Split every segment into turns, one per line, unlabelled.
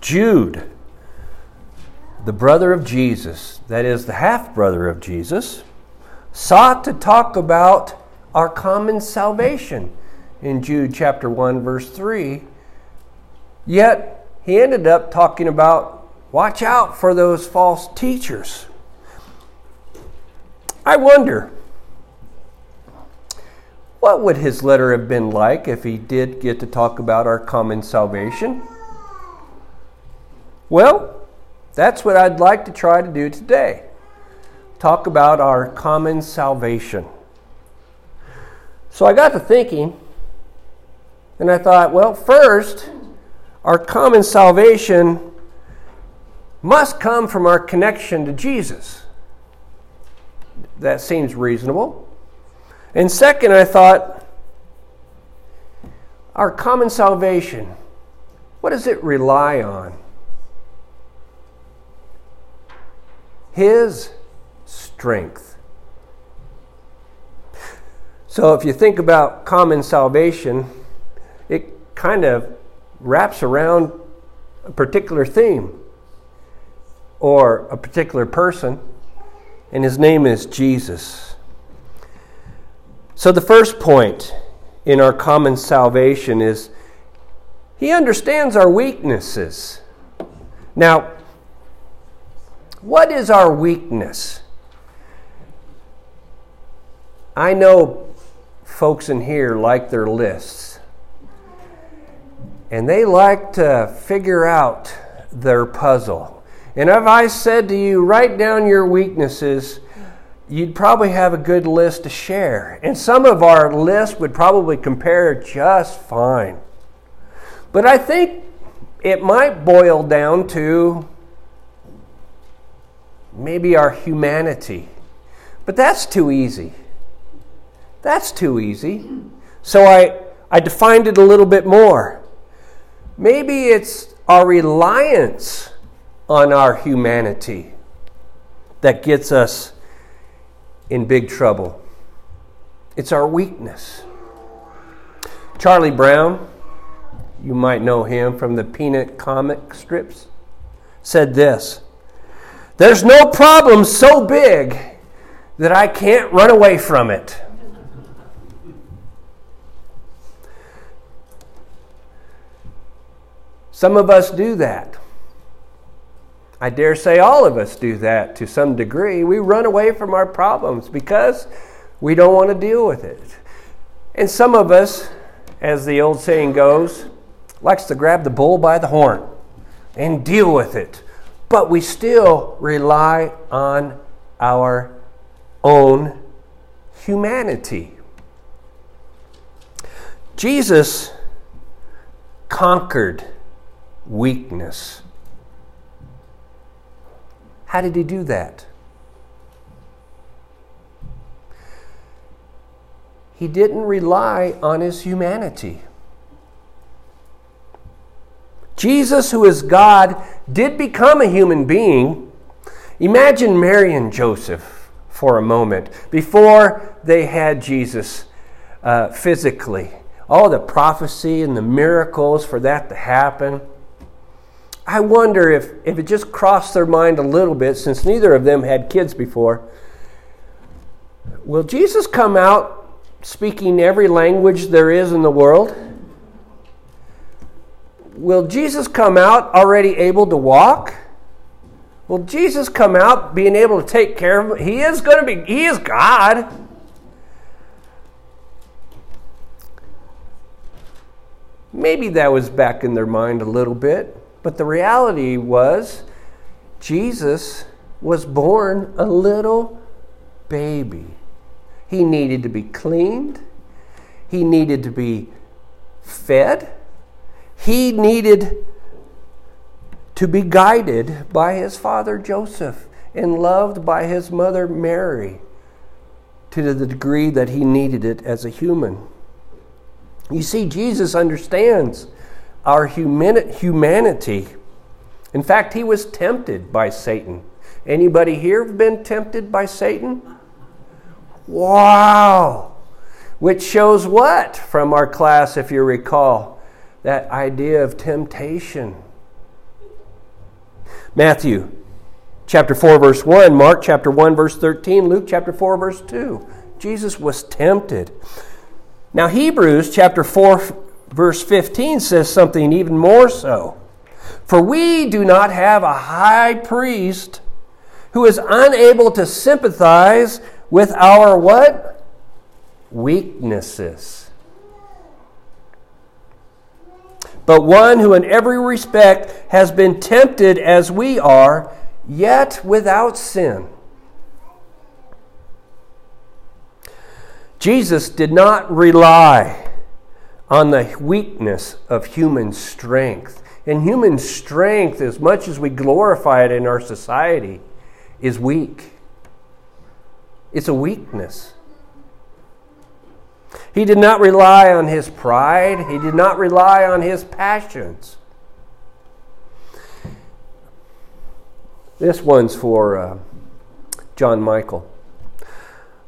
Jude, the brother of Jesus, that is, the half brother of Jesus, sought to talk about our common salvation in Jude chapter 1, verse 3. Yet he ended up talking about watch out for those false teachers. I wonder, what would his letter have been like if he did get to talk about our common salvation? Well, that's what I'd like to try to do today. Talk about our common salvation. So I got to thinking, and I thought, well, first, our common salvation must come from our connection to Jesus. That seems reasonable. And second, I thought, our common salvation, what does it rely on? His strength. So if you think about common salvation, it kind of wraps around a particular theme or a particular person, and his name is Jesus. So, the first point in our common salvation is he understands our weaknesses. Now, what is our weakness? I know folks in here like their lists, and they like to figure out their puzzle. And if I said to you, write down your weaknesses, you'd probably have a good list to share. And some of our lists would probably compare just fine. But I think it might boil down to maybe our humanity. But that's too easy. That's too easy. So I, I defined it a little bit more. Maybe it's our reliance on our humanity that gets us in big trouble. It's our weakness. Charlie Brown, you might know him from the Peanut comic strips, said this There's no problem so big that I can't run away from it. Some of us do that. I dare say all of us do that to some degree. We run away from our problems because we don't want to deal with it. And some of us, as the old saying goes, likes to grab the bull by the horn and deal with it. But we still rely on our own humanity. Jesus conquered weakness. How did he do that? He didn't rely on his humanity. Jesus, who is God, did become a human being. Imagine Mary and Joseph for a moment before they had Jesus uh, physically. All the prophecy and the miracles for that to happen. I wonder if, if it just crossed their mind a little bit, since neither of them had kids before. Will Jesus come out speaking every language there is in the world? Will Jesus come out already able to walk? Will Jesus come out being able to take care of him? He is going to be, he is God. Maybe that was back in their mind a little bit. But the reality was, Jesus was born a little baby. He needed to be cleaned, he needed to be fed, he needed to be guided by his father Joseph and loved by his mother Mary to the degree that he needed it as a human. You see, Jesus understands our humanity. In fact, he was tempted by Satan. Anybody here been tempted by Satan? Wow! Which shows what from our class, if you recall? That idea of temptation. Matthew chapter 4, verse 1, Mark chapter 1, verse 13, Luke chapter 4, verse 2. Jesus was tempted. Now, Hebrews chapter 4, verse 15 says something even more so. For we do not have a high priest who is unable to sympathize with our what? Weaknesses. But one who in every respect has been tempted as we are, yet without sin. Jesus did not rely on the weakness of human strength. And human strength, as much as we glorify it in our society, is weak. It's a weakness. He did not rely on his pride, he did not rely on his passions. This one's for uh, John Michael.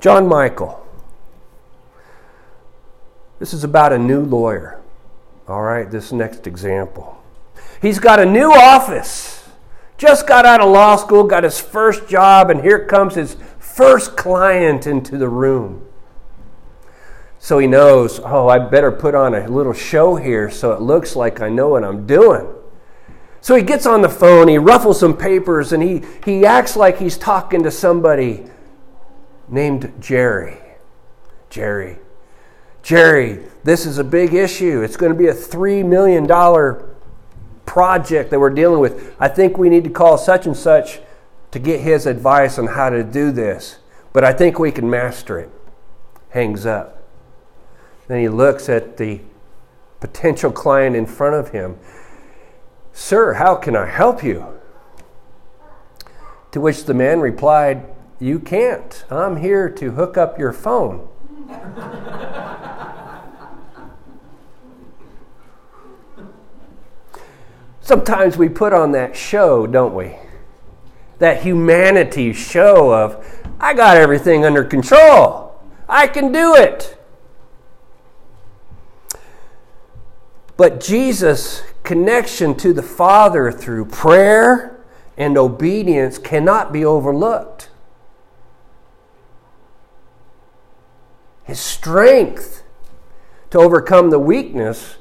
John Michael. This is about a new lawyer. All right, this next example. He's got a new office. Just got out of law school, got his first job, and here comes his first client into the room. So he knows, oh, I better put on a little show here so it looks like I know what I'm doing. So he gets on the phone, he ruffles some papers, and he, he acts like he's talking to somebody named Jerry. Jerry. Jerry, this is a big issue. It's going to be a $3 million project that we're dealing with. I think we need to call such and such to get his advice on how to do this. But I think we can master it. Hangs up. Then he looks at the potential client in front of him Sir, how can I help you? To which the man replied, You can't. I'm here to hook up your phone. Sometimes we put on that show, don't we? That humanity show of, I got everything under control. I can do it. But Jesus connection to the Father through prayer and obedience cannot be overlooked. His strength to overcome the weakness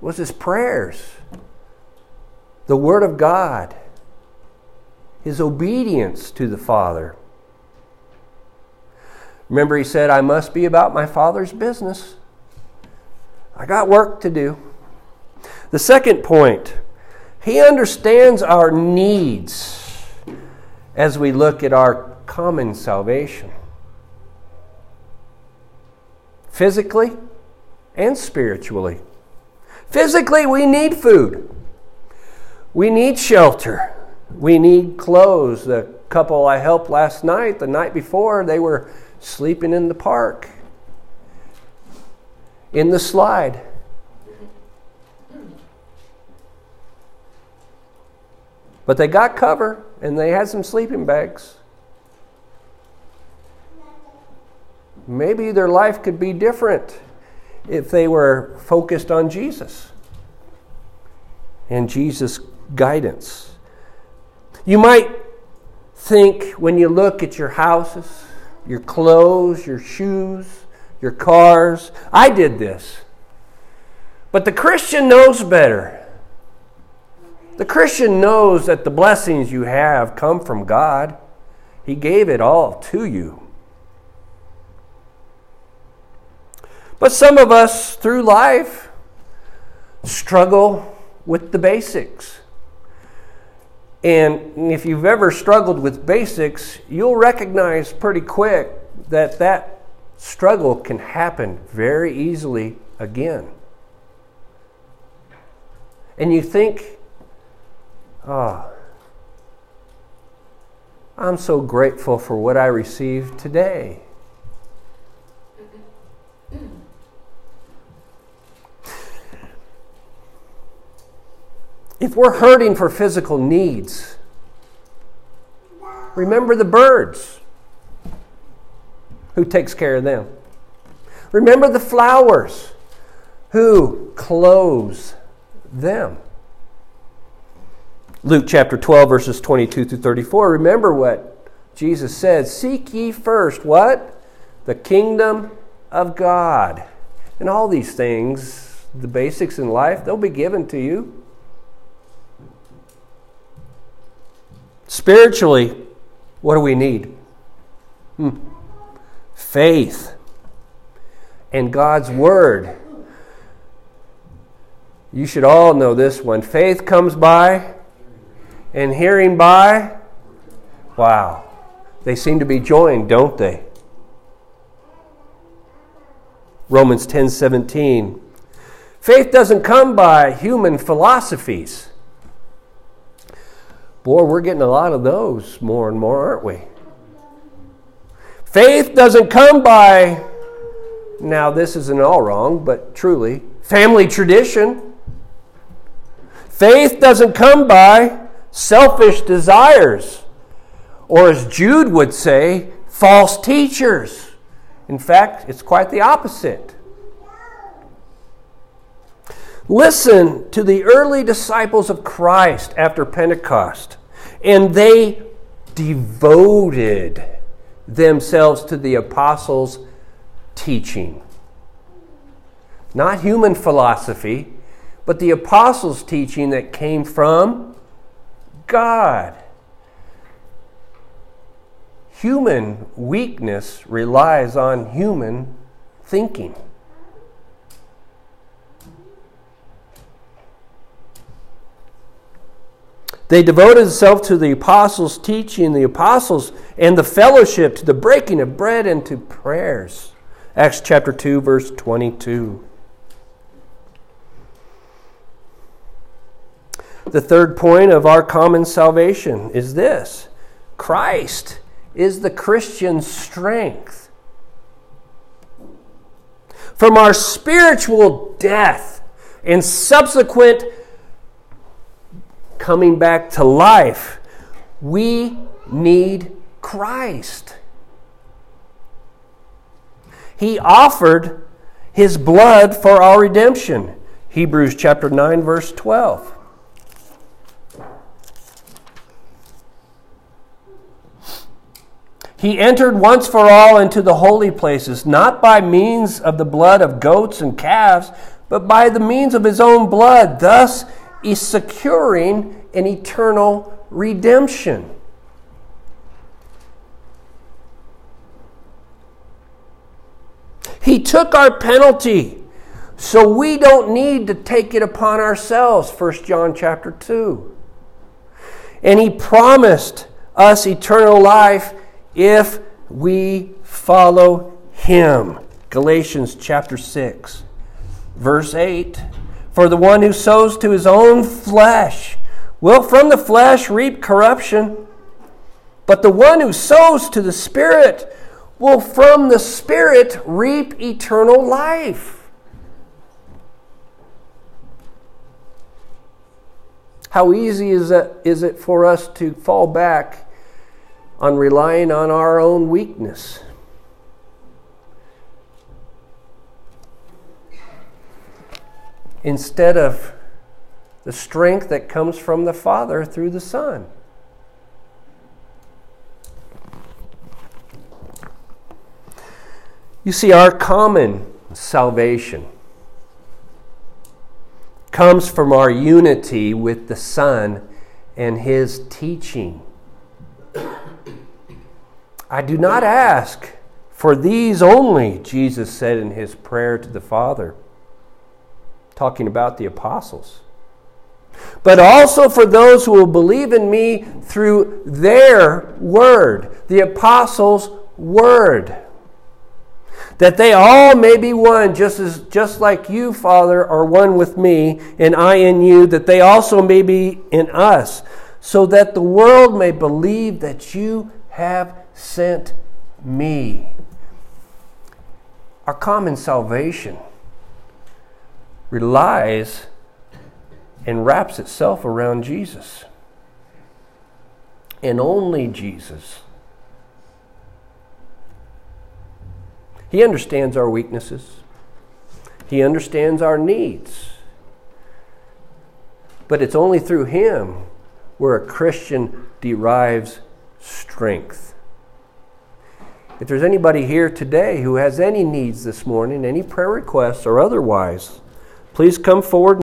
was his prayers, the Word of God, his obedience to the Father. Remember, he said, I must be about my Father's business. I got work to do. The second point, he understands our needs as we look at our common salvation. Physically and spiritually. Physically, we need food. We need shelter. We need clothes. The couple I helped last night, the night before, they were sleeping in the park, in the slide. But they got cover and they had some sleeping bags. Maybe their life could be different if they were focused on Jesus and Jesus' guidance. You might think when you look at your houses, your clothes, your shoes, your cars, I did this. But the Christian knows better. The Christian knows that the blessings you have come from God. He gave it all to you. But some of us through life struggle with the basics. And if you've ever struggled with basics, you'll recognize pretty quick that that struggle can happen very easily again. And you think oh, I'm so grateful for what I received today. If we're hurting for physical needs, remember the birds. Who takes care of them? Remember the flowers. Who clothes them? Luke chapter 12, verses 22 through 34, remember what Jesus said Seek ye first what? The kingdom of God. And all these things, the basics in life, they'll be given to you. Spiritually, what do we need? Hmm. Faith and God's Word. You should all know this one. Faith comes by and hearing by. Wow. They seem to be joined, don't they? Romans 10 17. Faith doesn't come by human philosophies. Boy, we're getting a lot of those more and more, aren't we? Faith doesn't come by, now this isn't all wrong, but truly, family tradition. Faith doesn't come by selfish desires, or as Jude would say, false teachers. In fact, it's quite the opposite. Listen to the early disciples of Christ after Pentecost, and they devoted themselves to the apostles' teaching. Not human philosophy, but the apostles' teaching that came from God. Human weakness relies on human thinking. They devoted themselves to the apostles' teaching, the apostles and the fellowship, to the breaking of bread and to prayers. Acts chapter 2, verse 22. The third point of our common salvation is this Christ is the Christian strength. From our spiritual death and subsequent coming back to life, we need Christ. He offered his blood for our redemption. Hebrews chapter 9 verse 12. He entered once for all into the holy places, not by means of the blood of goats and calves, but by the means of his own blood, thus is securing an eternal redemption. He took our penalty so we don't need to take it upon ourselves 1 john chapter 2 and he promised us eternal life if we follow him. Galatians chapter 6 verse 8 for the one who sows to his own flesh will from the flesh reap corruption, but the one who sows to the Spirit will from the Spirit reap eternal life. How easy is it, is it for us to fall back on relying on our own weakness? Instead of the strength that comes from the Father through the Son. You see, our common salvation comes from our unity with the Son and His teaching. I do not ask for these only, Jesus said in His prayer to the Father talking about the apostles. But also for those who will believe in me through their word, the apostles' word. That they all may be one, just as just like you, Father, are one with me, and I in you, that they also may be in us, so that the world may believe that you have sent me. Our common salvation relies and wraps itself around Jesus and only Jesus. He understands our weaknesses. He understands our needs. But it's only through Him where a Christian derives strength. If there's anybody here today who has any needs this morning, any prayer requests or otherwise, please come forward.